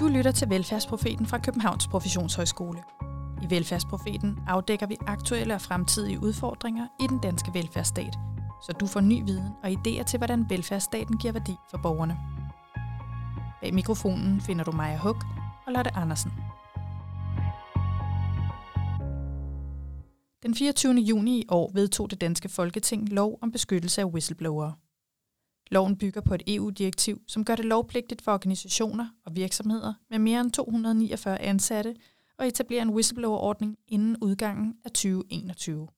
Du lytter til Velfærdsprofeten fra Københavns Professionshøjskole. I Velfærdsprofeten afdækker vi aktuelle og fremtidige udfordringer i den danske velfærdsstat, så du får ny viden og idéer til, hvordan velfærdsstaten giver værdi for borgerne. Bag mikrofonen finder du Maja Hug og Lotte Andersen. Den 24. juni i år vedtog det danske Folketing lov om beskyttelse af whistleblowere. Loven bygger på et EU-direktiv, som gør det lovpligtigt for organisationer og virksomheder med mere end 249 ansatte at etablere en whistleblower-ordning inden udgangen af 2021.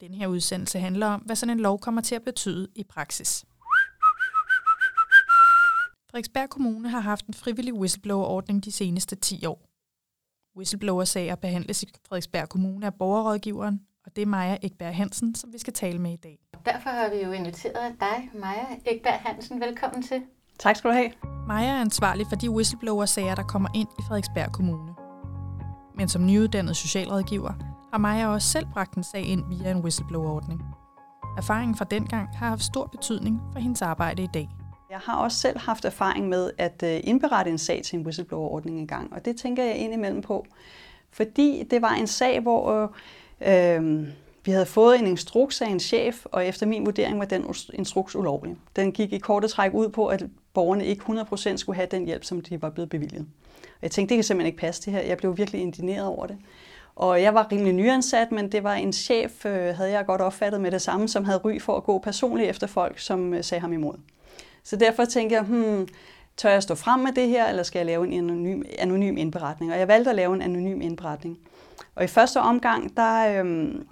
Den her udsendelse handler om, hvad sådan en lov kommer til at betyde i praksis. Frederiksberg Kommune har haft en frivillig whistleblower-ordning de seneste 10 år. Whistleblower-sager behandles i Frederiksberg Kommune af borgerrådgiveren, og det er Maja Ekberg Hansen, som vi skal tale med i dag. Derfor har vi jo inviteret dig, Maja Ekberg Hansen. Velkommen til. Tak skal du have. Maja er ansvarlig for de whistleblower-sager, der kommer ind i Frederiksberg Kommune. Men som nyuddannet socialrådgiver har Maja også selv bragt en sag ind via en whistleblower-ordning. Erfaringen fra dengang har haft stor betydning for hendes arbejde i dag. Jeg har også selv haft erfaring med at øh, indberette en sag til en whistleblower-ordning engang, og det tænker jeg indimellem på, fordi det var en sag, hvor øh, vi havde fået en instruks af en chef, og efter min vurdering var den instruks ulovlig. Den gik i korte træk ud på, at borgerne ikke 100% skulle have den hjælp, som de var blevet bevilget. Og jeg tænkte, det kan simpelthen ikke passe det her. Jeg blev virkelig indigneret over det. Og jeg var rimelig nyansat, men det var en chef, øh, havde jeg godt opfattet med det samme, som havde ry for at gå personligt efter folk, som øh, sagde ham imod. Så derfor tænkte jeg, hmm, tør jeg stå frem med det her, eller skal jeg lave en anonym, anonym indberetning? Og jeg valgte at lave en anonym indberetning. Og i første omgang, der, øhm,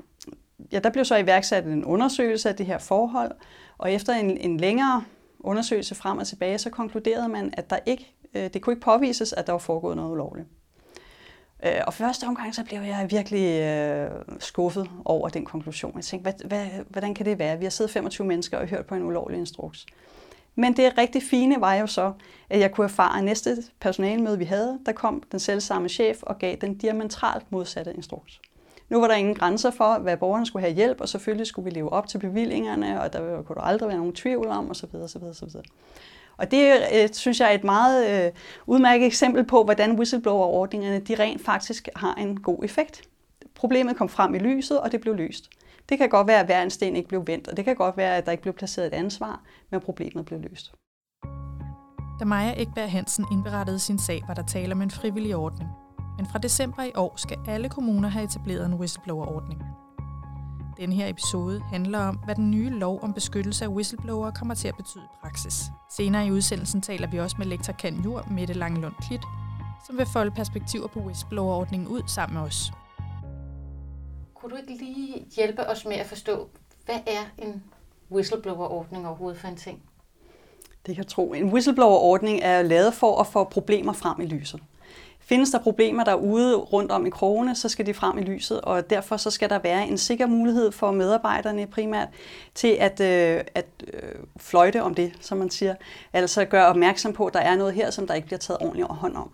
ja, der blev så iværksat en undersøgelse af det her forhold, og efter en, en længere undersøgelse frem og tilbage, så konkluderede man, at der ikke, øh, det kunne ikke påvises, at der var foregået noget ulovligt. Øh, og første omgang, så blev jeg virkelig øh, skuffet over den konklusion. Jeg tænkte, hvad, hvad, hvordan kan det være? Vi har siddet 25 mennesker og hørt på en ulovlig instruks. Men det rigtig fine var jo så, at jeg kunne erfare, at næste personalmøde, vi havde, der kom den selv samme chef og gav den diametralt modsatte instruks. Nu var der ingen grænser for, hvad borgerne skulle have hjælp, og selvfølgelig skulle vi leve op til bevillingerne, og der kunne der aldrig være nogen tvivl om, osv. osv., osv. Og det øh, synes jeg er et meget øh, udmærket eksempel på, hvordan whistleblower-ordningerne de rent faktisk har en god effekt. Problemet kom frem i lyset, og det blev løst. Det kan godt være, at hver en sten ikke blev vendt, og det kan godt være, at der ikke blev placeret et ansvar, men problemet blev løst. Da Maja Ekberg Hansen indberettede sin sag, var der tale om en frivillig ordning. Men fra december i år skal alle kommuner have etableret en whistleblower-ordning. Den her episode handler om, hvad den nye lov om beskyttelse af whistleblowere kommer til at betyde i praksis. Senere i udsendelsen taler vi også med lektor Kan Jur Mette Langelund Klit, som vil folde perspektiver på whistleblower-ordningen ud sammen med os. Kunne du ikke lige hjælpe os med at forstå, hvad er en whistleblower-ordning overhovedet for en ting? Det kan jeg tro. En whistleblower-ordning er lavet for at få problemer frem i lyset. Findes der problemer derude rundt om i krogene, så skal de frem i lyset, og derfor så skal der være en sikker mulighed for medarbejderne primært til at, øh, at øh, fløjte om det, som man siger. Altså gøre opmærksom på, at der er noget her, som der ikke bliver taget ordentligt hånd om.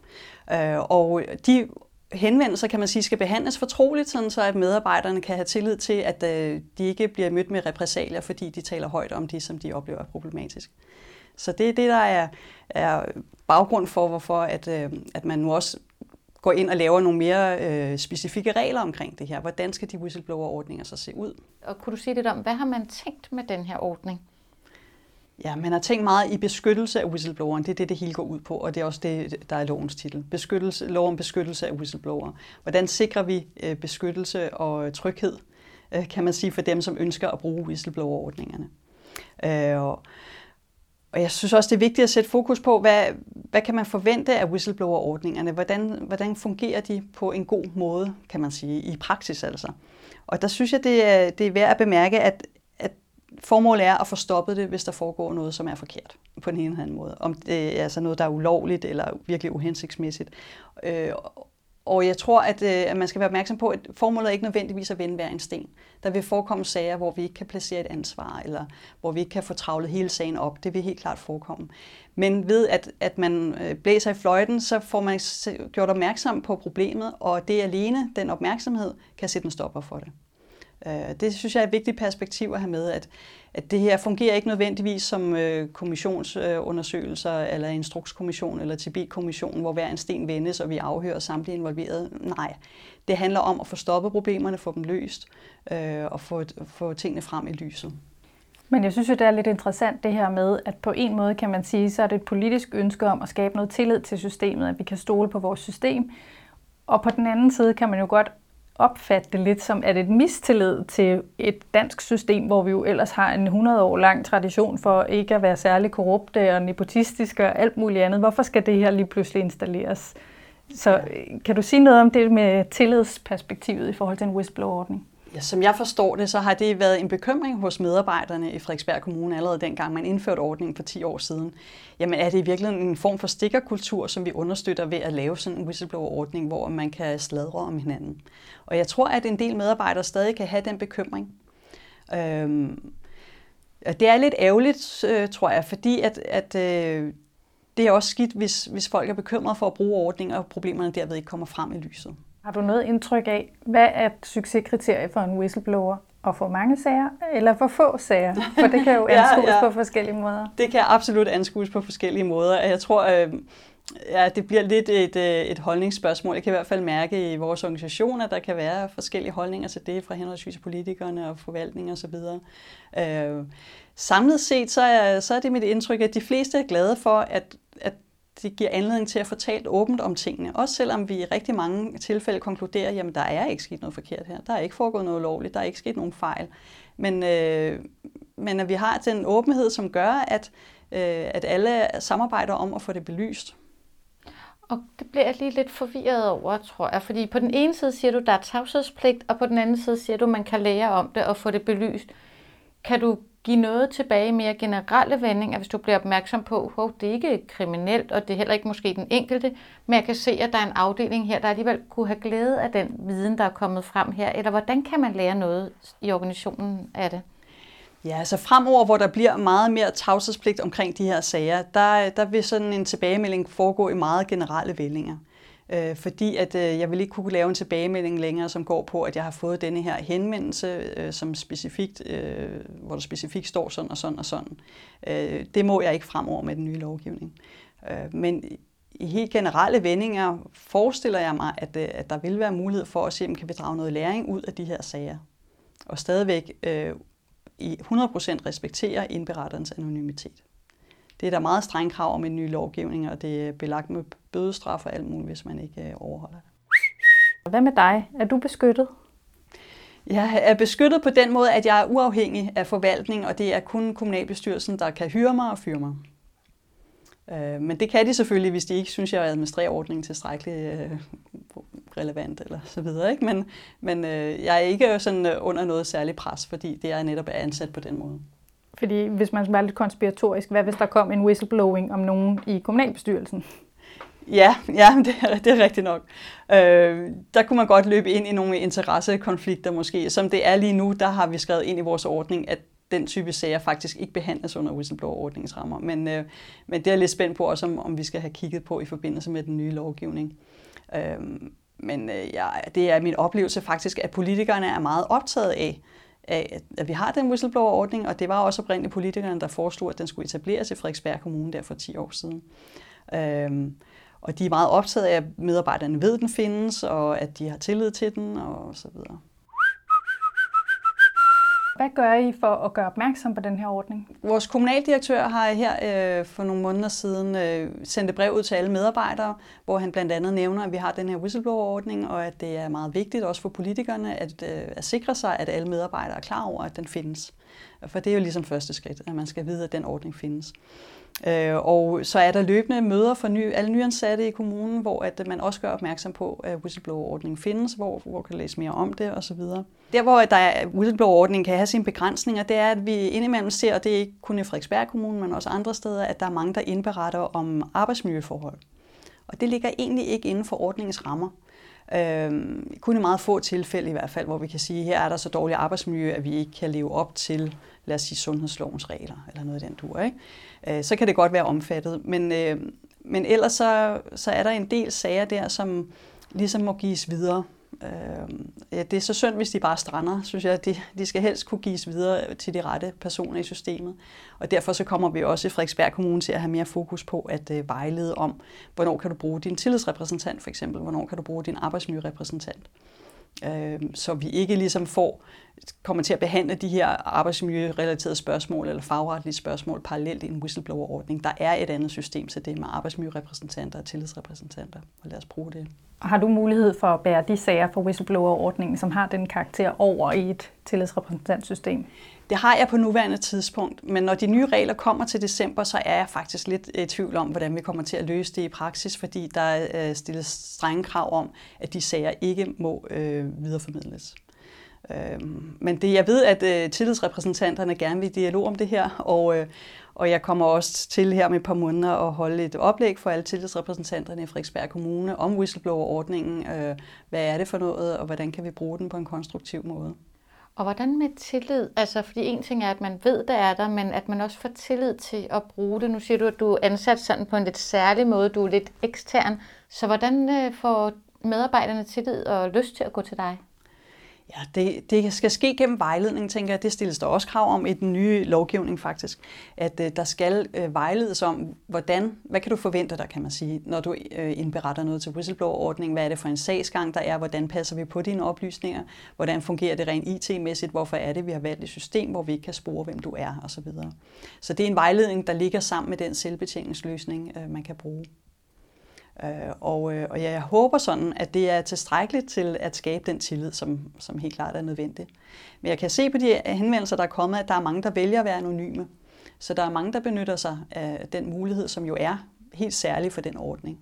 Øh, og de henvendelser, kan man sige, skal behandles fortroligt, sådan så at medarbejderne kan have tillid til, at øh, de ikke bliver mødt med repressalier, fordi de taler højt om det, som de oplever er problematisk. Så det er det, der er, er baggrund for, hvorfor at, øh, at man nu også går ind og laver nogle mere øh, specifikke regler omkring det her. Hvordan skal de whistleblower-ordninger så se ud? Og kunne du sige lidt om, hvad har man tænkt med den her ordning? Ja, man har tænkt meget i beskyttelse af whistlebloweren. Det er det, det hele går ud på, og det er også det, der er lovens titel. Beskyttelse, lov om beskyttelse af whistleblower. Hvordan sikrer vi øh, beskyttelse og tryghed, øh, kan man sige, for dem, som ønsker at bruge whistleblower-ordningerne. Øh, og, jeg synes også, det er vigtigt at sætte fokus på, hvad, hvad kan man forvente af whistleblower-ordningerne? Hvordan, hvordan fungerer de på en god måde, kan man sige, i praksis altså? Og der synes jeg, det er, det er værd at bemærke, at formålet er at få stoppet det, hvis der foregår noget, som er forkert på en eller anden måde. Om det er altså noget, der er ulovligt eller virkelig uhensigtsmæssigt. Øh, og jeg tror, at, øh, at man skal være opmærksom på, at formålet er ikke nødvendigvis at vende hver en sten. Der vil forekomme sager, hvor vi ikke kan placere et ansvar, eller hvor vi ikke kan få travlet hele sagen op. Det vil helt klart forekomme. Men ved at, at man øh, blæser i fløjten, så får man gjort opmærksom på problemet, og det alene, den opmærksomhed, kan sætte en stopper for det. Øh, det synes jeg er et vigtigt perspektiv at have med, at, at det her fungerer ikke nødvendigvis som øh, kommissionsundersøgelser eller instrukskommission eller Tibet-kommission, hvor hver en sten vendes, og vi afhører samtlige involverede. Nej, det handler om at få stoppet problemerne, få dem løst øh, og få, få tingene frem i lyset. Men jeg synes jo, det er lidt interessant det her med, at på en måde kan man sige, så er det et politisk ønske om at skabe noget tillid til systemet, at vi kan stole på vores system. Og på den anden side kan man jo godt opfatte det lidt som, at et mistillid til et dansk system, hvor vi jo ellers har en 100 år lang tradition for ikke at være særlig korrupte og nepotistiske og alt muligt andet. Hvorfor skal det her lige pludselig installeres? Så kan du sige noget om det med tillidsperspektivet i forhold til en whistleblower-ordning? Som jeg forstår det, så har det været en bekymring hos medarbejderne i Frederiksberg Kommune allerede dengang man indførte ordningen for 10 år siden. Jamen er det i virkeligheden en form for stikkerkultur, som vi understøtter ved at lave sådan en whistleblower-ordning, hvor man kan sladre om hinanden? Og jeg tror, at en del medarbejdere stadig kan have den bekymring. Øhm, det er lidt ærgerligt, øh, tror jeg, fordi at, at øh, det er også skidt, hvis, hvis folk er bekymrede for at bruge ordninger, og problemerne derved ikke kommer frem i lyset. Har du noget indtryk af, hvad er et succeskriterie for en whistleblower? At få mange sager, eller for få sager? For det kan jo anskues ja, ja. på forskellige måder. Det kan absolut anskues på forskellige måder. Jeg tror, øh, ja, det bliver lidt et, øh, et holdningsspørgsmål. Jeg kan i hvert fald mærke i vores organisation, at der kan være forskellige holdninger til det fra henholdsvis politikerne og forvaltning og så videre. Øh, samlet set, så er, så er det mit indtryk, at de fleste er glade for, at, at det giver anledning til at få talt åbent om tingene. Også selvom vi i rigtig mange tilfælde konkluderer, at der er ikke sket noget forkert her. Der er ikke foregået noget lovligt. Der er ikke sket nogen fejl. Men, øh, men at vi har den åbenhed, som gør, at, øh, at alle samarbejder om at få det belyst. Og det bliver jeg lige lidt forvirret over, tror jeg. Fordi på den ene side siger du, at der er tavshedspligt, og på den anden side siger du, at man kan lære om det og få det belyst. Kan du give noget tilbage i mere generelle vendinger, hvis du bliver opmærksom på, at det er ikke kriminelt, og det er heller ikke måske den enkelte, men jeg kan se, at der er en afdeling her, der alligevel kunne have glæde af den viden, der er kommet frem her, eller hvordan kan man lære noget i organisationen af det? Ja, altså fremover, hvor der bliver meget mere tavshedspligt omkring de her sager, der, der vil sådan en tilbagemelding foregå i meget generelle vendinger øh, fordi at øh, jeg vil ikke kunne lave en tilbagemelding længere, som går på, at jeg har fået denne her henvendelse, øh, som specifikt, øh, hvor der specifikt står sådan og sådan og sådan. Øh, det må jeg ikke fremover med den nye lovgivning. Øh, men i helt generelle vendinger forestiller jeg mig, at, øh, at der vil være mulighed for at se, om kan vi drage noget læring ud af de her sager. Og stadigvæk øh, i 100% respektere indberetterens anonymitet. Det er der meget streng krav om en ny lovgivning, og det er belagt med bødestraf og alt muligt, hvis man ikke øh, overholder det. Hvad med dig? Er du beskyttet? Jeg er beskyttet på den måde, at jeg er uafhængig af forvaltning, og det er kun kommunalbestyrelsen, der kan hyre mig og fyre mig. Øh, men det kan de selvfølgelig, hvis de ikke synes, jeg administrerer ordningen tilstrækkeligt øh, relevant eller så videre. Ikke? Men, men jeg er ikke sådan under noget særligt pres, fordi det er netop ansat på den måde. Fordi hvis man skal være lidt konspiratorisk, hvad hvis der kom en whistleblowing om nogen i kommunalbestyrelsen? Ja, ja det, er, det er rigtigt nok. Øh, der kunne man godt løbe ind i nogle interessekonflikter måske. Som det er lige nu, der har vi skrevet ind i vores ordning, at den type sager faktisk ikke behandles under whistleblower-ordningens rammer. Men, øh, men det er lidt spændt på også, om, om vi skal have kigget på i forbindelse med den nye lovgivning. Øh, men øh, ja, det er min oplevelse faktisk, at politikerne er meget optaget af, af, at vi har den whistleblower-ordning, og det var også oprindeligt politikerne, der foreslog, at den skulle etableres i Frederiksberg Kommune der for 10 år siden. Øhm, og de er meget optaget af, at medarbejderne ved, at den findes, og at de har tillid til den, og så videre. Hvad gør I for at gøre opmærksom på den her ordning? Vores kommunaldirektør har her øh, for nogle måneder siden øh, sendt et brev ud til alle medarbejdere, hvor han blandt andet nævner, at vi har den her whistleblower-ordning, og at det er meget vigtigt også for politikerne at, øh, at sikre sig, at alle medarbejdere er klar over, at den findes. For det er jo ligesom første skridt, at man skal vide, at den ordning findes. Øh, og så er der løbende møder for ny, alle nyansatte i kommunen, hvor at man også gør opmærksom på, at whistleblower-ordningen findes, hvor, hvor kan læse mere om det osv. Der, hvor der er, whistleblower-ordningen kan have sine begrænsninger, det er, at vi indimellem ser, og det er ikke kun i Frederiksberg Kommune, men også andre steder, at der er mange, der indberetter om arbejdsmiljøforhold. Og det ligger egentlig ikke inden for ordningens rammer. Øhm, kun i meget få tilfælde i hvert fald, hvor vi kan sige, at her er der så dårligt arbejdsmiljø, at vi ikke kan leve op til, lad os sige, sundhedslovens regler, eller noget af den dur. Ikke? Øh, så kan det godt være omfattet. Men, øh, men ellers så, så er der en del sager der, som ligesom må gives videre. Øh, ja, det er så synd, hvis de bare strander, synes jeg. De, de skal helst kunne gives videre til de rette personer i systemet. Og derfor så kommer vi også i Frederiksberg Kommune til at have mere fokus på at øh, vejlede om, hvornår kan du bruge din tillidsrepræsentant for eksempel, hvornår kan du bruge din arbejdsmiljørepræsentant. Øh, så vi ikke ligesom får, kommer til at behandle de her arbejdsmiljørelaterede spørgsmål eller fagretlige spørgsmål parallelt i en whistleblower-ordning. Der er et andet system til det med arbejdsmiljørepræsentanter og tillidsrepræsentanter, og lad os bruge det. Har du mulighed for at bære de sager for whistleblower-ordningen, som har den karakter over i et tillidsrepræsentantsystem? Det har jeg på nuværende tidspunkt, men når de nye regler kommer til december, så er jeg faktisk lidt i tvivl om, hvordan vi kommer til at løse det i praksis, fordi der er øh, stillet strenge krav om, at de sager ikke må øh, videreformidles. Øh, men det, jeg ved, at øh, tillidsrepræsentanterne gerne vil dialog om det her, og, øh, og jeg kommer også til her med et par måneder at holde et oplæg for alle tillidsrepræsentanterne i Frederiksberg Kommune om whistleblower-ordningen. Øh, hvad er det for noget, og hvordan kan vi bruge den på en konstruktiv måde? Og hvordan med tillid? Altså, fordi en ting er, at man ved, der er der, men at man også får tillid til at bruge det. Nu siger du, at du er ansat sådan på en lidt særlig måde, du er lidt ekstern. Så hvordan øh, får medarbejderne tillid og lyst til at gå til dig? Ja, det, det skal ske gennem vejledning, tænker jeg. Det stilles der også krav om i den nye lovgivning faktisk, at øh, der skal øh, vejledes om, hvordan, hvad kan du forvente dig, kan man sige, når du øh, indberetter noget til whistleblower-ordningen. Hvad er det for en sagsgang, der er? Hvordan passer vi på dine oplysninger? Hvordan fungerer det rent IT-mæssigt? Hvorfor er det, vi har valgt et system, hvor vi ikke kan spore, hvem du er, osv. Så, videre. så det er en vejledning, der ligger sammen med den selvbetjeningsløsning, øh, man kan bruge. Øh, og, øh, og jeg håber sådan, at det er tilstrækkeligt til at skabe den tillid, som, som helt klart er nødvendig. Men jeg kan se på de henvendelser, der er kommet, at der er mange, der vælger at være anonyme. Så der er mange, der benytter sig af den mulighed, som jo er helt særlig for den ordning.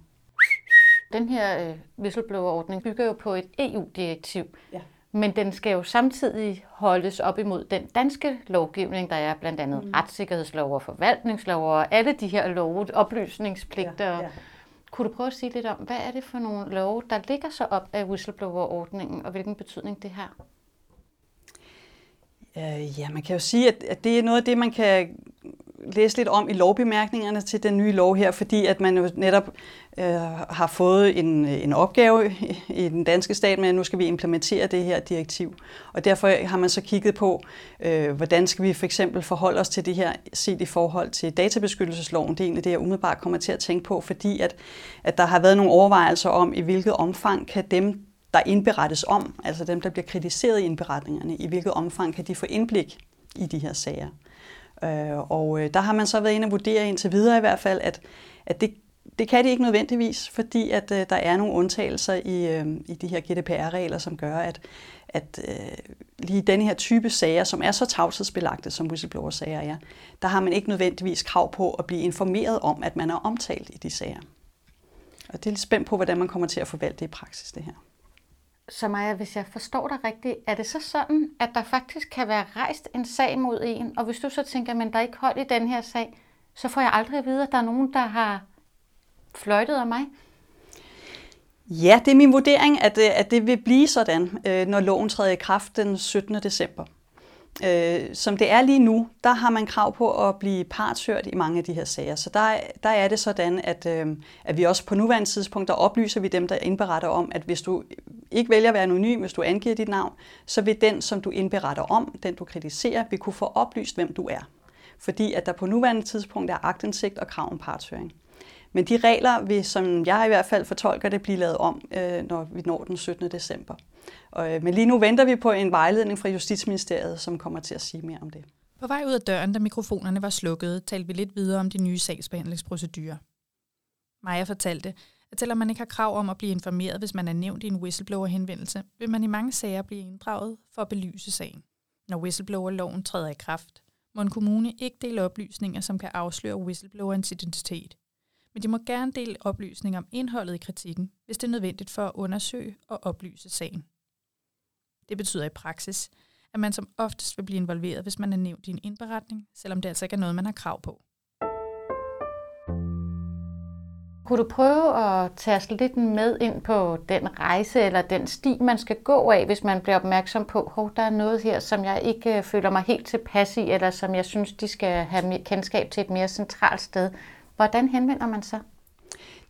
Den her øh, whistleblower-ordning bygger jo på et EU-direktiv. Ja. Men den skal jo samtidig holdes op imod den danske lovgivning, der er blandt andet mm. retssikkerhedslov og forvaltningslov og alle de her love, oplysningspligter. Ja, ja kunne du prøve at sige lidt om, hvad er det for nogle love, der ligger så op af whistleblower-ordningen, og hvilken betydning det har? Øh, ja, man kan jo sige, at, at det er noget af det, man kan læse lidt om i lovbemærkningerne til den nye lov her, fordi at man jo netop øh, har fået en, en opgave i, den danske stat med, at nu skal vi implementere det her direktiv. Og derfor har man så kigget på, øh, hvordan skal vi for eksempel forholde os til det her set i forhold til databeskyttelsesloven. Det er egentlig det, jeg umiddelbart kommer til at tænke på, fordi at, at der har været nogle overvejelser om, i hvilket omfang kan dem, der indberettes om, altså dem, der bliver kritiseret i indberetningerne, i hvilket omfang kan de få indblik i de her sager. Øh, og øh, der har man så været inde og vurdere indtil videre i hvert fald, at, at det, det kan de ikke nødvendigvis, fordi at øh, der er nogle undtagelser i, øh, i de her GDPR-regler, som gør, at, at lige denne her type sager, som er så tavshedsbelagte, som whistleblower-sager er, der har man ikke nødvendigvis krav på at blive informeret om, at man er omtalt i de sager. Og det er lidt spændt på, hvordan man kommer til at forvalte det i praksis, det her. Så Maja, hvis jeg forstår dig rigtigt, er det så sådan, at der faktisk kan være rejst en sag mod en, og hvis du så tænker, men der er ikke hold i den her sag, så får jeg aldrig at vide, at der er nogen, der har fløjtet af mig? Ja, det er min vurdering, at, øh, at det vil blive sådan, øh, når loven træder i kraft den 17. december. Øh, som det er lige nu, der har man krav på at blive partshørt i mange af de her sager. Så der, der er det sådan, at, øh, at vi også på nuværende tidspunkt, der oplyser vi dem, der indberetter om, at hvis du ikke vælger at være anonym, hvis du angiver dit navn, så vil den, som du indberetter om, den du kritiserer, vil kunne få oplyst, hvem du er. Fordi at der på nuværende tidspunkt er agtindsigt og krav om partshøring. Men de regler vil, som jeg i hvert fald fortolker det, blive lavet om, øh, når vi når den 17. december. Og, øh, men lige nu venter vi på en vejledning fra Justitsministeriet, som kommer til at sige mere om det. På vej ud af døren, da mikrofonerne var slukkede, talte vi lidt videre om de nye sagsbehandlingsprocedurer. Maja fortalte, at selvom man ikke har krav om at blive informeret, hvis man er nævnt i en whistleblower-henvendelse, vil man i mange sager blive inddraget for at belyse sagen. Når whistleblower-loven træder i kraft, må en kommune ikke dele oplysninger, som kan afsløre whistleblowerens identitet. Men de må gerne dele oplysninger om indholdet i kritikken, hvis det er nødvendigt for at undersøge og oplyse sagen. Det betyder i praksis, at man som oftest vil blive involveret, hvis man er nævnt i en indberetning, selvom det altså ikke er noget, man har krav på. Kunne du prøve at tage lidt med ind på den rejse eller den sti, man skal gå af, hvis man bliver opmærksom på, at der er noget her, som jeg ikke øh, føler mig helt tilpas i, eller som jeg synes, de skal have kendskab til et mere centralt sted. Hvordan henvender man sig?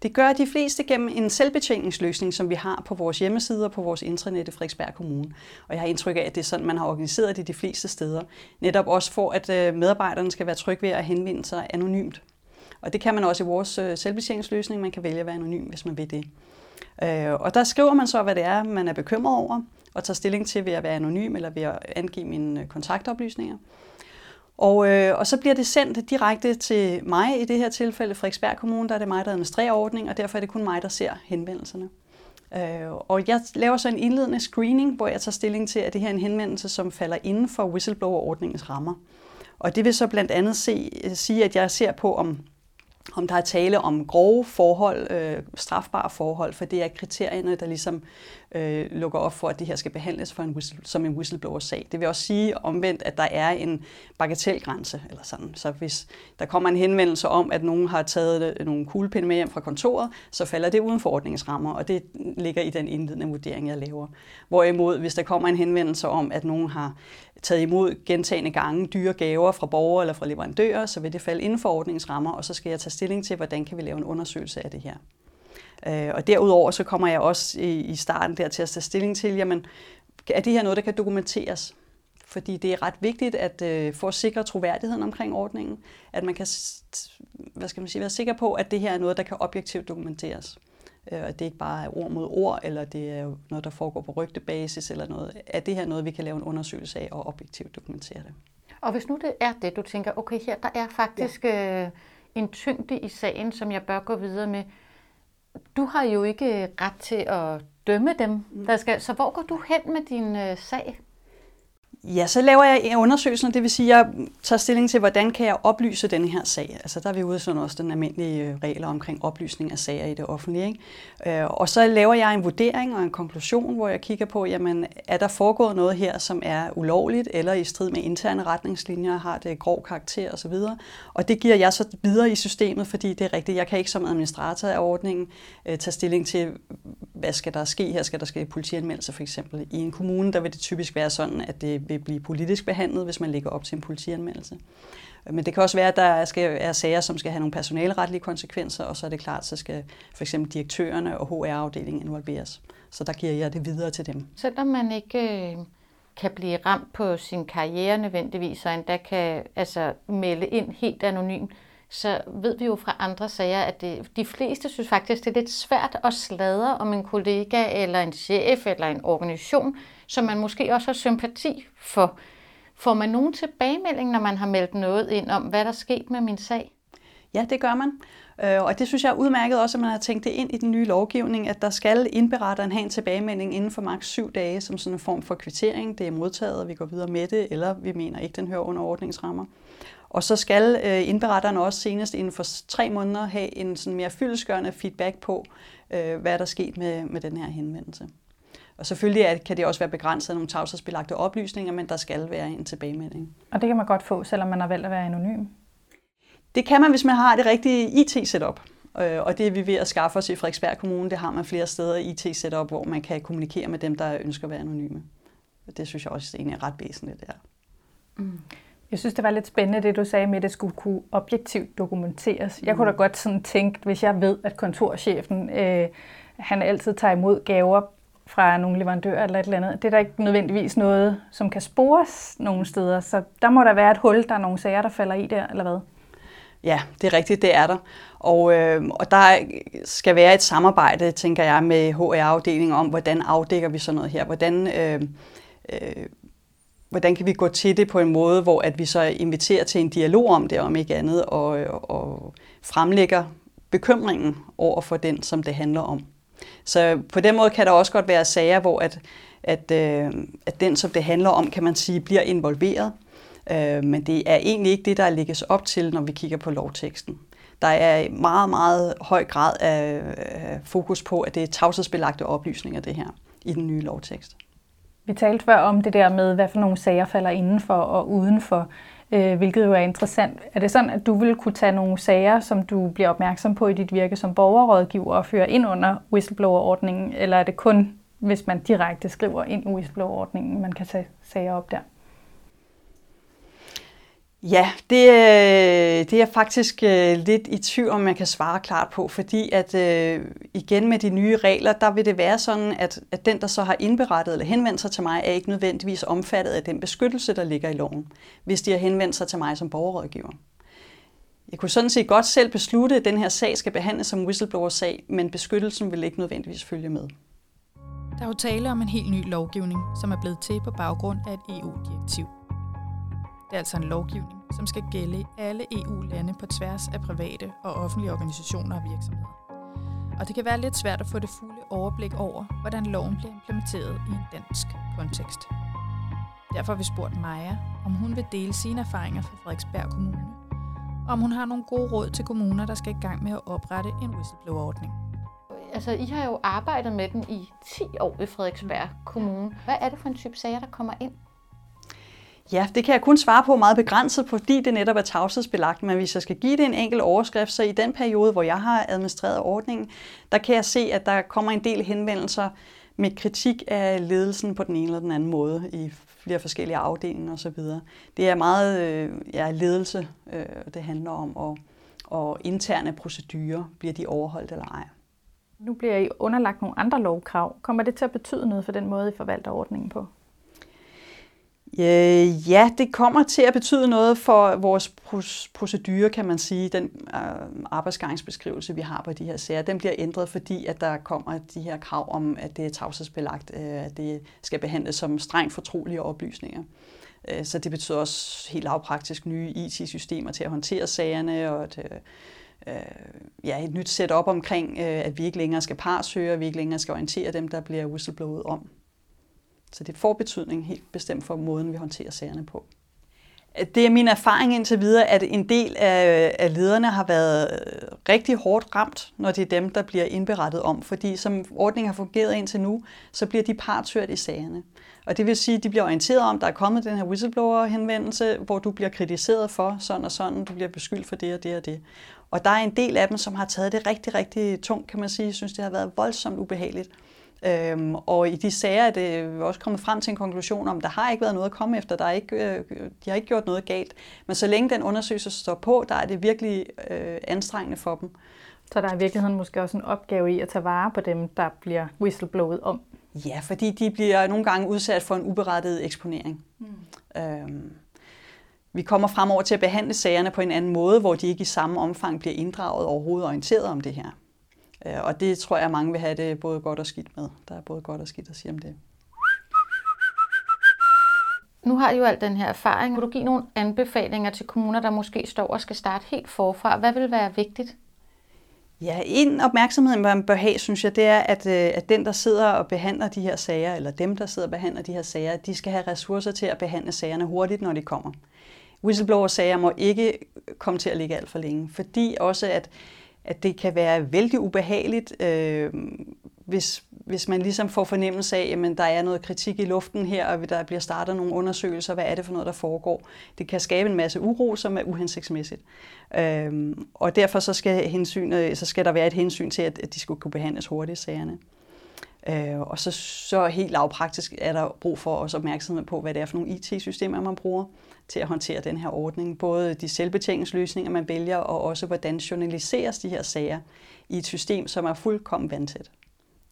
Det gør de fleste gennem en selvbetjeningsløsning, som vi har på vores hjemmeside og på vores intranet i Frederiksberg Kommune. Og jeg har indtryk af, at det er sådan, man har organiseret det de fleste steder. Netop også for, at øh, medarbejderne skal være trygge ved at henvende sig anonymt. Og det kan man også i vores øh, selvbetjeningsløsning. Man kan vælge at være anonym, hvis man vil det. Øh, og der skriver man så, hvad det er, man er bekymret over, og tager stilling til ved at være anonym eller ved at angive mine kontaktoplysninger. Og, øh, og så bliver det sendt direkte til mig, i det her tilfælde Frederiksberg Kommune, der er det mig, der administrerer ordningen, og derfor er det kun mig, der ser henvendelserne. Øh, og jeg laver så en indledende screening, hvor jeg tager stilling til, at det her er en henvendelse, som falder inden for whistleblower-ordningens rammer. Og det vil så blandt andet se, øh, sige, at jeg ser på, om om der er tale om grove forhold, øh, strafbare forhold, for det er kriterierne, der ligesom øh, lukker op for, at det her skal behandles for en whistle, som en whistleblower-sag. Det vil også sige omvendt, at der er en bagatelgrænse, eller sådan. Så hvis der kommer en henvendelse om, at nogen har taget øh, nogle kuglepinde med hjem fra kontoret, så falder det uden for ordningsrammer, og det ligger i den indledende vurdering, jeg laver. Hvorimod, hvis der kommer en henvendelse om, at nogen har taget imod gentagende gange dyre gaver fra borgere eller fra leverandører, så vil det falde inden for ordningsrammer, og så skal jeg tage stilling til, hvordan kan vi lave en undersøgelse af det her. Øh, og derudover så kommer jeg også i starten der til at tage stilling til, jamen, er det her noget, der kan dokumenteres? Fordi det er ret vigtigt at øh, for at sikre troværdigheden omkring ordningen, at man kan hvad skal man sige, være sikker på, at det her er noget, der kan objektivt dokumenteres. Øh, at det ikke bare er ord mod ord, eller det er noget, der foregår på rygtebasis, eller noget. Er det her noget, vi kan lave en undersøgelse af og objektivt dokumentere det? Og hvis nu det er det, du tænker, okay, her der er faktisk ja. øh, en tyngde i sagen, som jeg bør gå videre med. Du har jo ikke ret til at dømme dem, mm. der skal. Så hvor går du hen med din øh, sag? Ja, så laver jeg undersøgelsen, det vil sige, at jeg tager stilling til, hvordan kan jeg oplyse den her sag. Altså der er vi ude sådan også den almindelige øh, regler omkring oplysning af sager i det offentlige. Ikke? Øh, og så laver jeg en vurdering og en konklusion, hvor jeg kigger på, jamen er der foregået noget her, som er ulovligt eller i strid med interne retningslinjer, har det grov karakter osv. Og det giver jeg så videre i systemet, fordi det er rigtigt, jeg kan ikke som administrator af ordningen øh, tage stilling til, hvad skal der ske her? Skal der ske politianmeldelse for eksempel? I en kommune, der vil det typisk være sådan, at det vil blive politisk behandlet, hvis man lægger op til en politianmeldelse. Men det kan også være, at der skal, er sager, som skal have nogle personalretlige konsekvenser, og så er det klart, så skal for eksempel direktørerne og HR-afdelingen involveres. Så der giver jeg det videre til dem. Selvom man ikke øh, kan blive ramt på sin karriere nødvendigvis, og endda kan altså, melde ind helt anonymt, så ved vi jo fra andre sager, at det, de fleste synes faktisk, det er lidt svært at sladre om en kollega, eller en chef, eller en organisation, som man måske også har sympati for. Får man nogen tilbagemelding, når man har meldt noget ind om, hvad der er sket med min sag? Ja, det gør man. Øh, og det synes jeg er udmærket også, at man har tænkt det ind i den nye lovgivning, at der skal indberetteren have en tilbagemelding inden for maks syv dage, som sådan en form for kvittering. Det er modtaget, og vi går videre med det, eller vi mener ikke, den hører under ordningsrammer. Og så skal øh, indberetteren også senest inden for tre måneder have en sådan mere fyldeskørende feedback på, øh, hvad der er sket med, med den her henvendelse. Og selvfølgelig kan det også være begrænset af nogle tavshedsbelagte oplysninger, men der skal være en tilbagemelding. Og det kan man godt få, selvom man har valgt at være anonym? Det kan man, hvis man har det rigtige IT-setup. Øh, og det er vi ved at skaffe os i Frederiksberg Kommune. Det har man flere steder i IT-setup, hvor man kan kommunikere med dem, der ønsker at være anonyme. Det synes jeg også egentlig er ret væsentligt. Der. Mm. Jeg synes, det var lidt spændende, det du sagde med, at det skulle kunne objektivt dokumenteres. Jeg kunne da mm. godt sådan tænke, hvis jeg ved, at kontorchefen øh, han altid tager imod gaver fra nogle leverandører eller et eller andet. Det er der ikke nødvendigvis noget, som kan spores nogle steder. Så der må der være et hul, der er nogle sager, der falder i der, eller hvad? Ja, det er rigtigt, det er der. Og, øh, og der skal være et samarbejde, tænker jeg, med HR-afdelingen om, hvordan afdækker vi sådan noget her. Hvordan, øh, øh, hvordan kan vi gå til det på en måde, hvor at vi så inviterer til en dialog om det, om ikke andet, og, og fremlægger bekymringen over for den, som det handler om. Så på den måde kan der også godt være sager, hvor at, at, øh, at den, som det handler om, kan man sige, bliver involveret. Øh, men det er egentlig ikke det, der lægges op til, når vi kigger på lovteksten. Der er meget, meget høj grad af fokus på, at det er tavshedsbelagte oplysninger, det her, i den nye lovtekst. Vi talte før om det der med, hvad for nogle sager falder indenfor og udenfor, øh, hvilket jo er interessant. Er det sådan, at du vil kunne tage nogle sager, som du bliver opmærksom på i dit virke som borgerrådgiver og føre ind under whistleblower-ordningen, eller er det kun, hvis man direkte skriver ind i whistleblower-ordningen, man kan tage sager op der? Ja, det, øh, det er jeg faktisk øh, lidt i tvivl om, man kan svare klart på, fordi at øh, igen med de nye regler, der vil det være sådan, at, at den, der så har indberettet eller henvendt sig til mig, er ikke nødvendigvis omfattet af den beskyttelse, der ligger i loven, hvis de har henvendt sig til mig som borgerrådgiver. Jeg kunne sådan set godt selv beslutte, at den her sag skal behandles som whistleblower-sag, men beskyttelsen vil ikke nødvendigvis følge med. Der er jo tale om en helt ny lovgivning, som er blevet til på baggrund af et EU-direktiv. Det er altså en lovgivning, som skal gælde i alle EU-lande på tværs af private og offentlige organisationer og virksomheder. Og det kan være lidt svært at få det fulde overblik over, hvordan loven bliver implementeret i en dansk kontekst. Derfor har vi spurgt Maja, om hun vil dele sine erfaringer fra Frederiksberg Kommune, og om hun har nogle gode råd til kommuner, der skal i gang med at oprette en whistleblower-ordning. Altså, I har jo arbejdet med den i 10 år i Frederiksberg Kommune. Hvad er det for en type sager, der kommer ind? Ja, det kan jeg kun svare på meget begrænset, fordi det netop er tavshedsbelagt. Men hvis jeg skal give det en enkelt overskrift, så i den periode, hvor jeg har administreret ordningen, der kan jeg se, at der kommer en del henvendelser med kritik af ledelsen på den ene eller den anden måde i flere forskellige afdelinger osv. Det er meget øh, ja, ledelse, øh, det handler om, og, og interne procedurer, bliver de overholdt eller ej. Nu bliver I underlagt nogle andre lovkrav. Kommer det til at betyde noget for den måde, I forvalter ordningen på? Øh, ja, det kommer til at betyde noget for vores procedure, kan man sige. Den øh, arbejdsgangsbeskrivelse, vi har på de her sager, den bliver ændret, fordi at der kommer de her krav om, at det er tavshedsbelagt, øh, at det skal behandles som strengt fortrolige oplysninger. Øh, så det betyder også helt lavpraktisk nye IT-systemer til at håndtere sagerne, og et, øh, øh, ja, et nyt setup omkring, øh, at vi ikke længere skal parsøge, og vi ikke længere skal orientere dem, der bliver whistleblowet om. Så det får betydning helt bestemt for måden, vi håndterer sagerne på. Det er min erfaring indtil videre, at en del af, lederne har været øh, rigtig hårdt ramt, når det er dem, der bliver indberettet om. Fordi som ordningen har fungeret indtil nu, så bliver de partørt i sagerne. Og det vil sige, at de bliver orienteret om, at der er kommet den her whistleblower-henvendelse, hvor du bliver kritiseret for sådan og sådan, du bliver beskyldt for det og det og det. Og der er en del af dem, som har taget det rigtig, rigtig tungt, kan man sige. Jeg synes, det har været voldsomt ubehageligt. Øhm, og i de sager er det også kommet frem til en konklusion om, der har ikke været noget at komme efter. Der er ikke, øh, de har ikke gjort noget galt. Men så længe den undersøgelse står på, der er det virkelig øh, anstrengende for dem. Så der er i virkeligheden måske også en opgave i at tage vare på dem, der bliver whistleblowet om? Ja, fordi de bliver nogle gange udsat for en uberettiget eksponering. Mm. Øhm, vi kommer fremover til at behandle sagerne på en anden måde, hvor de ikke i samme omfang bliver inddraget og overhovedet orienteret om det her. Øh, og det tror jeg, mange vil have det både godt og skidt med. Der er både godt og skidt at sige om det. Nu har I jo al den her erfaring. Vil du give nogle anbefalinger til kommuner, der måske står og skal starte helt forfra? Hvad vil være vigtigt? Ja, en opmærksomhed, man bør have, synes jeg, det er, at, øh, at den, der sidder og behandler de her sager, eller dem, der sidder og behandler de her sager, de skal have ressourcer til at behandle sagerne hurtigt, når de kommer. Whistleblower-sager må ikke komme til at ligge alt for længe, fordi også, at at det kan være vældig ubehageligt, øh, hvis, hvis man ligesom får fornemmelse af, at der er noget kritik i luften her, og der bliver startet nogle undersøgelser, hvad er det for noget, der foregår. Det kan skabe en masse uro, som er uhensigtsmæssigt. Øh, og derfor så skal, hensyn, så skal der være et hensyn til, at, at de skulle kunne behandles hurtigt, sagerne. Øh, og så, så helt lavpraktisk er der brug for også opmærksomhed på, hvad det er for nogle IT-systemer, man bruger til at håndtere den her ordning. Både de selvbetjeningsløsninger, man vælger, og også hvordan journaliseres de her sager i et system, som er fuldkommen vandtæt.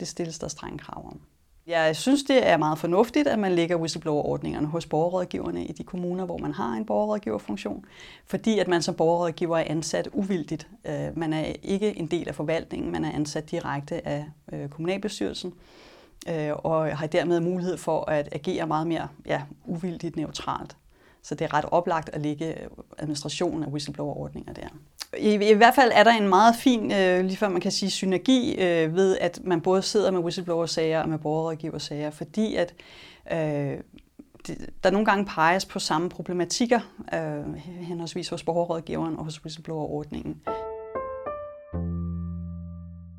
Det stilles der strenge krav om. Jeg synes, det er meget fornuftigt, at man lægger whistleblower-ordningerne hos borgerrådgiverne i de kommuner, hvor man har en borgerrådgiverfunktion, fordi at man som borgerrådgiver er ansat uvildigt. Øh, man er ikke en del af forvaltningen, man er ansat direkte af øh, kommunalbestyrelsen øh, og har dermed mulighed for at agere meget mere ja, uvildigt neutralt. Så det er ret oplagt at lægge øh, administrationen af whistleblower-ordninger der. I, I hvert fald er der en meget fin, øh, lige før man kan sige, synergi øh, ved, at man både sidder med whistleblower-sager og med borgerrådgiver-sager, fordi at øh, der nogle gange peges på samme problematikker, øh, henholdsvis hos borgerrådgiveren og hos whistleblower-ordningen.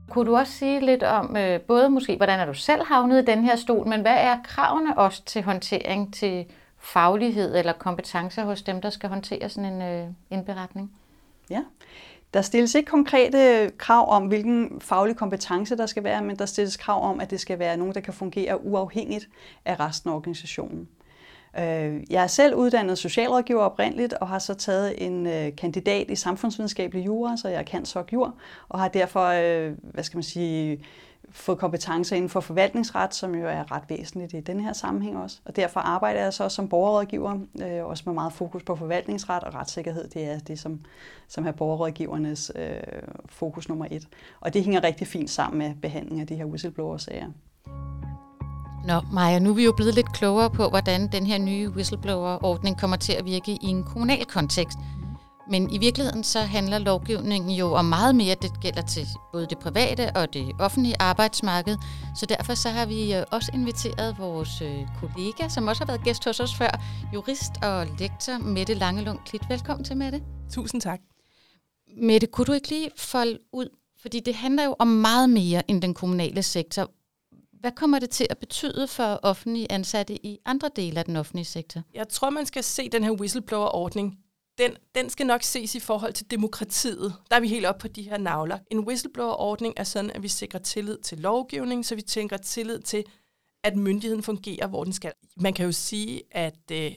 Kunne du også sige lidt om, øh, både måske, hvordan er du selv havnet i den her stol, men hvad er kravene også til håndtering til faglighed eller kompetencer hos dem, der skal håndtere sådan en øh, indberetning? Ja, der stilles ikke konkrete krav om, hvilken faglig kompetence der skal være, men der stilles krav om, at det skal være nogen, der kan fungere uafhængigt af resten af organisationen. Øh, jeg er selv uddannet socialrådgiver oprindeligt, og har så taget en øh, kandidat i samfundsvidenskabelig jura, så jeg kan sok jur, og har derfor, øh, hvad skal man sige, fået kompetencer inden for forvaltningsret, som jo er ret væsentligt i den her sammenhæng også. Og derfor arbejder jeg så også som borgerrådgiver, øh, også med meget fokus på forvaltningsret og retssikkerhed. Det er det, som, som er borgerrådgivernes øh, fokus nummer et. Og det hænger rigtig fint sammen med behandling af de her whistleblower-sager. Nå, Maja, nu er vi jo blevet lidt klogere på, hvordan den her nye whistleblower-ordning kommer til at virke i en kommunal kontekst. Men i virkeligheden så handler lovgivningen jo om meget mere, det gælder til både det private og det offentlige arbejdsmarked. Så derfor så har vi øh, også inviteret vores øh, kollega, som også har været gæst hos os før, jurist og lektor Mette Langelund Klit. Velkommen til, Mette. Tusind tak. Mette, kunne du ikke lige folde ud, fordi det handler jo om meget mere end den kommunale sektor. Hvad kommer det til at betyde for offentlige ansatte i andre dele af den offentlige sektor? Jeg tror, man skal se den her whistleblower-ordning. Den, den skal nok ses i forhold til demokratiet. Der er vi helt oppe på de her navler. En whistleblower-ordning er sådan, at vi sikrer tillid til lovgivning, så vi tænker tillid til, at myndigheden fungerer, hvor den skal. Man kan jo sige, at øh,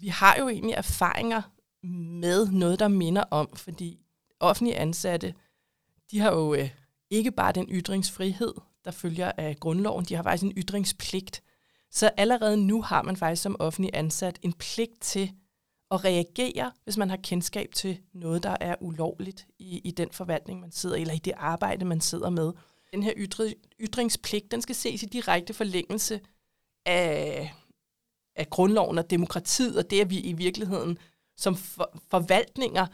vi har jo egentlig erfaringer med noget, der minder om, fordi offentlige ansatte, de har jo øh, ikke bare den ytringsfrihed, der følger af grundloven. De har faktisk en ytringspligt. Så allerede nu har man faktisk som offentlig ansat en pligt til at reagere, hvis man har kendskab til noget, der er ulovligt i, i den forvaltning, man sidder eller i det arbejde, man sidder med. Den her ytre, ytringspligt, den skal ses i direkte forlængelse af, af grundloven og demokratiet, og det er vi i virkeligheden som for, forvaltninger,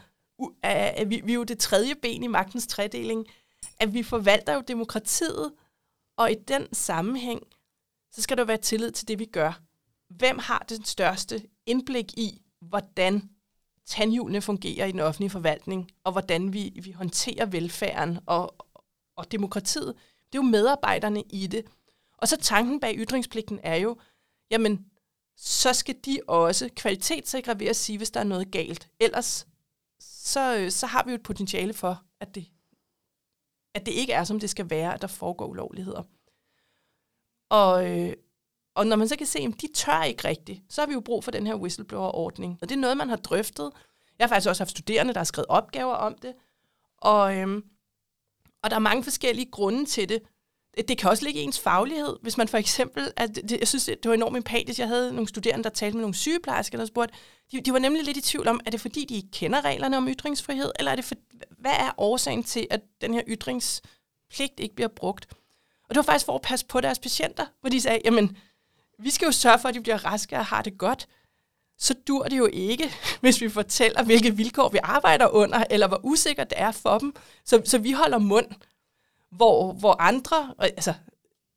er, er vi, vi er jo det tredje ben i magtens tredeling, at vi forvalter jo demokratiet, og i den sammenhæng, så skal der være tillid til det, vi gør. Hvem har den største indblik i, hvordan tandhjulene fungerer i den offentlige forvaltning, og hvordan vi, vi håndterer velfærden og, og demokratiet? Det er jo medarbejderne i det. Og så tanken bag ytringspligten er jo, jamen, så skal de også kvalitetssikre ved at sige, hvis der er noget galt. Ellers så, så har vi jo et potentiale for, at det at det ikke er, som det skal være, at der foregår ulovligheder. Og, øh, og når man så kan se, at de tør ikke rigtigt, så har vi jo brug for den her whistleblower-ordning. Og det er noget, man har drøftet. Jeg har faktisk også haft studerende, der har skrevet opgaver om det. Og, øhm, og der er mange forskellige grunde til det. Det kan også ligge i ens faglighed. Hvis man for eksempel, at det, jeg synes, det var enormt empatisk. Jeg havde nogle studerende, der talte med nogle sygeplejersker, der spurgte, de, de var nemlig lidt i tvivl om, er det fordi, de ikke kender reglerne om ytringsfrihed, eller er det for, hvad er årsagen til, at den her ytringspligt ikke bliver brugt? Og det var faktisk for at passe på deres patienter, hvor de sagde, jamen, vi skal jo sørge for, at de bliver raske og har det godt. Så dur det jo ikke, hvis vi fortæller, hvilke vilkår vi arbejder under, eller hvor usikkert det er for dem. Så, så vi holder mund, hvor, hvor andre, altså,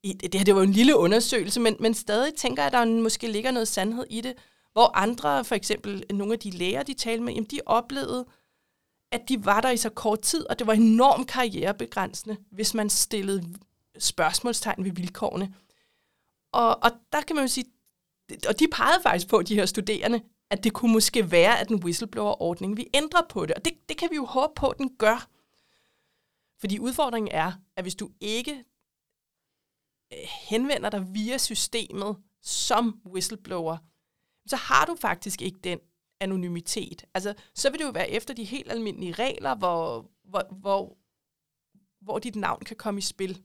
det her det var jo en lille undersøgelse, men, men stadig tænker jeg, at der måske ligger noget sandhed i det, hvor andre, for eksempel nogle af de læger, de talte med, jamen, de oplevede, at de var der i så kort tid, og det var enormt karrierebegrænsende, hvis man stillede spørgsmålstegn ved vilkårene. Og, og der kan man jo sige, og de pegede faktisk på, de her studerende, at det kunne måske være, at den whistleblower-ordning vi ændrer på det. Og det, det kan vi jo håbe på, at den gør. Fordi udfordringen er, at hvis du ikke øh, henvender dig via systemet som whistleblower, så har du faktisk ikke den anonymitet. Altså, så vil det jo være efter de helt almindelige regler, hvor, hvor, hvor, hvor dit navn kan komme i spil.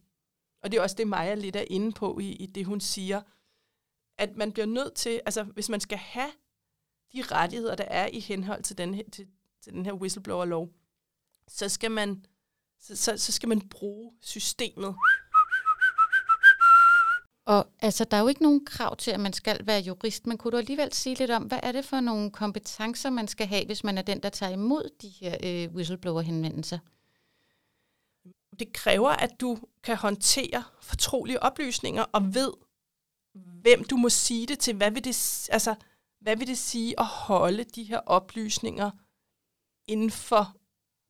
Og det er også det, Maja lidt er inde på i, i det, hun siger. At man bliver nødt til, altså hvis man skal have de rettigheder, der er i henhold til den her, til, til den her whistleblower-lov, så skal man så, så, så skal man bruge systemet og altså, der er jo ikke nogen krav til, at man skal være jurist, men kunne du alligevel sige lidt om, hvad er det for nogle kompetencer, man skal have, hvis man er den, der tager imod de her øh, whistleblower-henvendelser? Det kræver, at du kan håndtere fortrolige oplysninger og ved, hvem du må sige det til. Hvad vil det, altså, hvad vil det sige at holde de her oplysninger inden for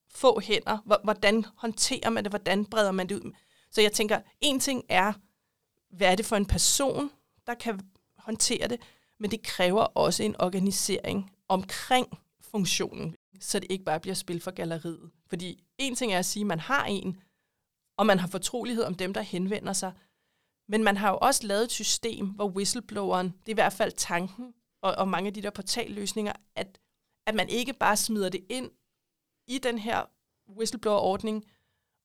få hænder? Hvordan håndterer man det? Hvordan breder man det ud? Så jeg tænker, en ting er, hvad er det for en person, der kan håndtere det, men det kræver også en organisering omkring funktionen, så det ikke bare bliver spil for galleriet. Fordi en ting er at sige, at man har en, og man har fortrolighed om dem, der henvender sig, men man har jo også lavet et system, hvor whistlebloweren, det er i hvert fald tanken, og, og mange af de der portalløsninger, at, at man ikke bare smider det ind i den her whistleblower-ordning,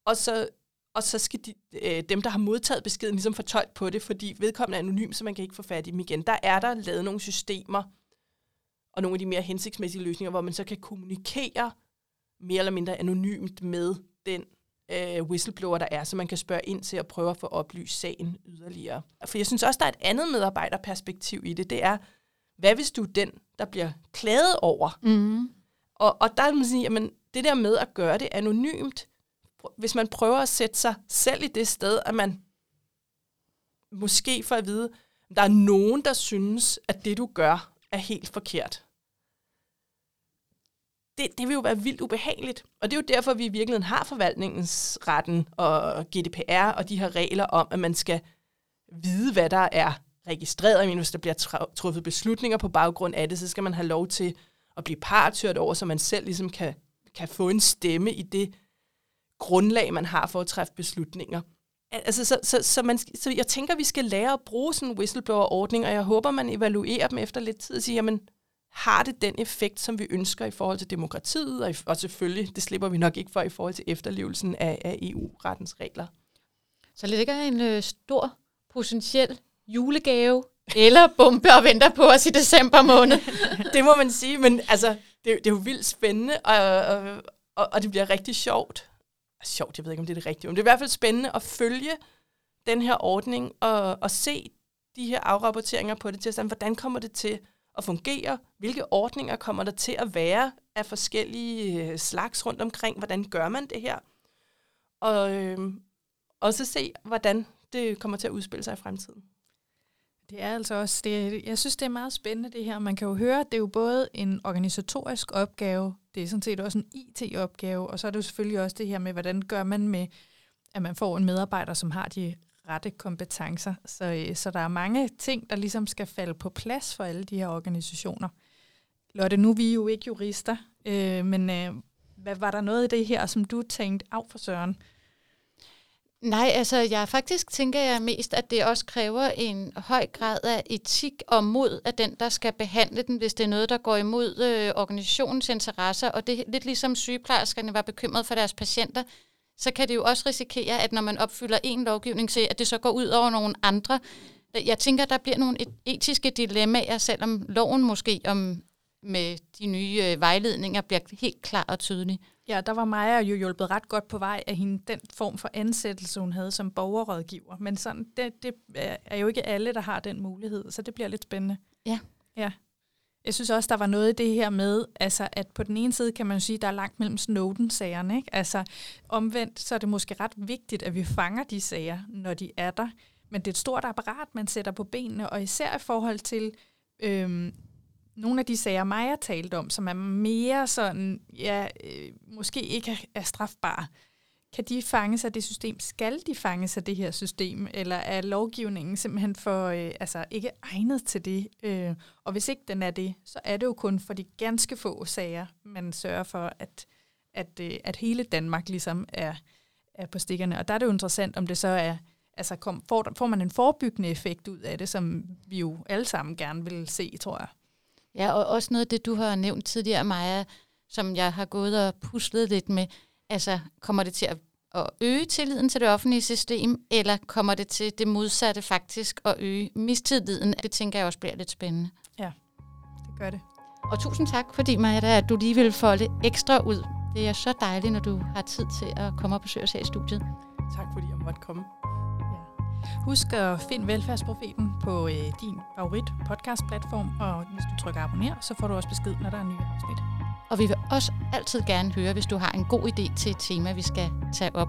og så, og så skal de, øh, dem, der har modtaget beskeden, ligesom fortolke på det, fordi vedkommende er anonym, så man kan ikke få fat i dem igen. Der er der lavet nogle systemer, og nogle af de mere hensigtsmæssige løsninger, hvor man så kan kommunikere mere eller mindre anonymt med den øh, whistleblower, der er, så man kan spørge ind til at prøve at få oplyst sagen yderligere. For jeg synes også, der er et andet medarbejderperspektiv i det. Det er, hvad hvis du er den, der bliver klaget over? Mm. Og, og der er man sige, jamen, det der med at gøre det anonymt, hvis man prøver at sætte sig selv i det sted, at man måske får at vide, der er nogen, der synes, at det du gør er helt forkert. Det, det vil jo være vildt ubehageligt. Og det er jo derfor, vi i virkeligheden har forvaltningsretten og GDPR og de her regler om, at man skal vide, hvad der er registreret. Jeg mener, hvis der bliver truffet beslutninger på baggrund af det, så skal man have lov til at blive partørt over, så man selv ligesom kan, kan få en stemme i det grundlag, man har for at træffe beslutninger. Altså, så, så, så, man, så jeg tænker, vi skal lære at bruge sådan en whistleblower-ordning, og jeg håber, man evaluerer dem efter lidt tid og siger, jamen, har det den effekt, som vi ønsker i forhold til demokratiet, og, og selvfølgelig, det slipper vi nok ikke for i forhold til efterlevelsen af, af EU-rettens regler. Så ligger en øh, stor potentiel julegave eller bombe og venter på os i december måned. det må man sige, men altså, det, det er jo vildt spændende, og, og, og, og det bliver rigtig sjovt. Sjovt, jeg ved ikke, om det er det rigtige, men det er i hvert fald spændende at følge den her ordning og, og se de her afrapporteringer på det til, sådan, hvordan kommer det til at fungere? Hvilke ordninger kommer der til at være af forskellige øh, slags rundt omkring? Hvordan gør man det her? Og, øh, og så se, hvordan det kommer til at udspille sig i fremtiden. Det er altså også, det, jeg synes, det er meget spændende det her. Man kan jo høre, at det er jo både en organisatorisk opgave, det er sådan set også en IT-opgave, og så er det jo selvfølgelig også det her med, hvordan gør man med, at man får en medarbejder, som har de rette kompetencer. Så, øh, så der er mange ting, der ligesom skal falde på plads for alle de her organisationer. Lotte, nu er vi jo ikke jurister, øh, men øh, hvad, var der noget i det her, som du tænkte, af for Søren, Nej, altså jeg faktisk tænker jeg mest, at det også kræver en høj grad af etik og mod af den, der skal behandle den, hvis det er noget, der går imod øh, organisationens interesser. Og det er lidt ligesom sygeplejerskerne var bekymret for deres patienter, så kan det jo også risikere, at når man opfylder en lovgivning, så at det så går ud over nogle andre. Jeg tænker, der bliver nogle etiske dilemmaer, selvom loven måske om med de nye øh, vejledninger bliver helt klar og tydelig. Ja, der var Maja jo hjulpet ret godt på vej af hende, den form for ansættelse, hun havde som borgerrådgiver. Men sådan, det, det er jo ikke alle, der har den mulighed, så det bliver lidt spændende. Ja. Ja. Jeg synes også, der var noget i det her med, altså, at på den ene side kan man sige, at der er langt mellem Snowden-sagerne. Ikke? Altså, omvendt så er det måske ret vigtigt, at vi fanger de sager, når de er der. Men det er et stort apparat, man sætter på benene, og især i forhold til øhm, nogle af de sager, Maja talte om, som er mere sådan, ja, øh, måske ikke er strafbare, kan de fanges sig det system? Skal de fanges sig det her system? Eller er lovgivningen simpelthen for, øh, altså ikke egnet til det? Øh, og hvis ikke den er det, så er det jo kun for de ganske få sager, man sørger for, at, at, øh, at hele Danmark ligesom er, er på stikkerne. Og der er det jo interessant, om det så er, altså kom, får, får man en forebyggende effekt ud af det, som vi jo alle sammen gerne vil se, tror jeg. Ja, og også noget af det, du har nævnt tidligere, Maja, som jeg har gået og puslet lidt med. Altså, kommer det til at, at øge tilliden til det offentlige system, eller kommer det til det modsatte faktisk at øge mistilliden? Det tænker jeg også bliver lidt spændende. Ja, det gør det. Og tusind tak, fordi Maja, at du lige vil folde ekstra ud. Det er så dejligt, når du har tid til at komme og besøge os her i studiet. Tak fordi jeg måtte komme. Husk at finde Velfærdsprofeten på øh, din favorit podcast-platform, og hvis du trykker abonner, så får du også besked, når der er nye afsnit. Og vi vil også altid gerne høre, hvis du har en god idé til et tema, vi skal tage op.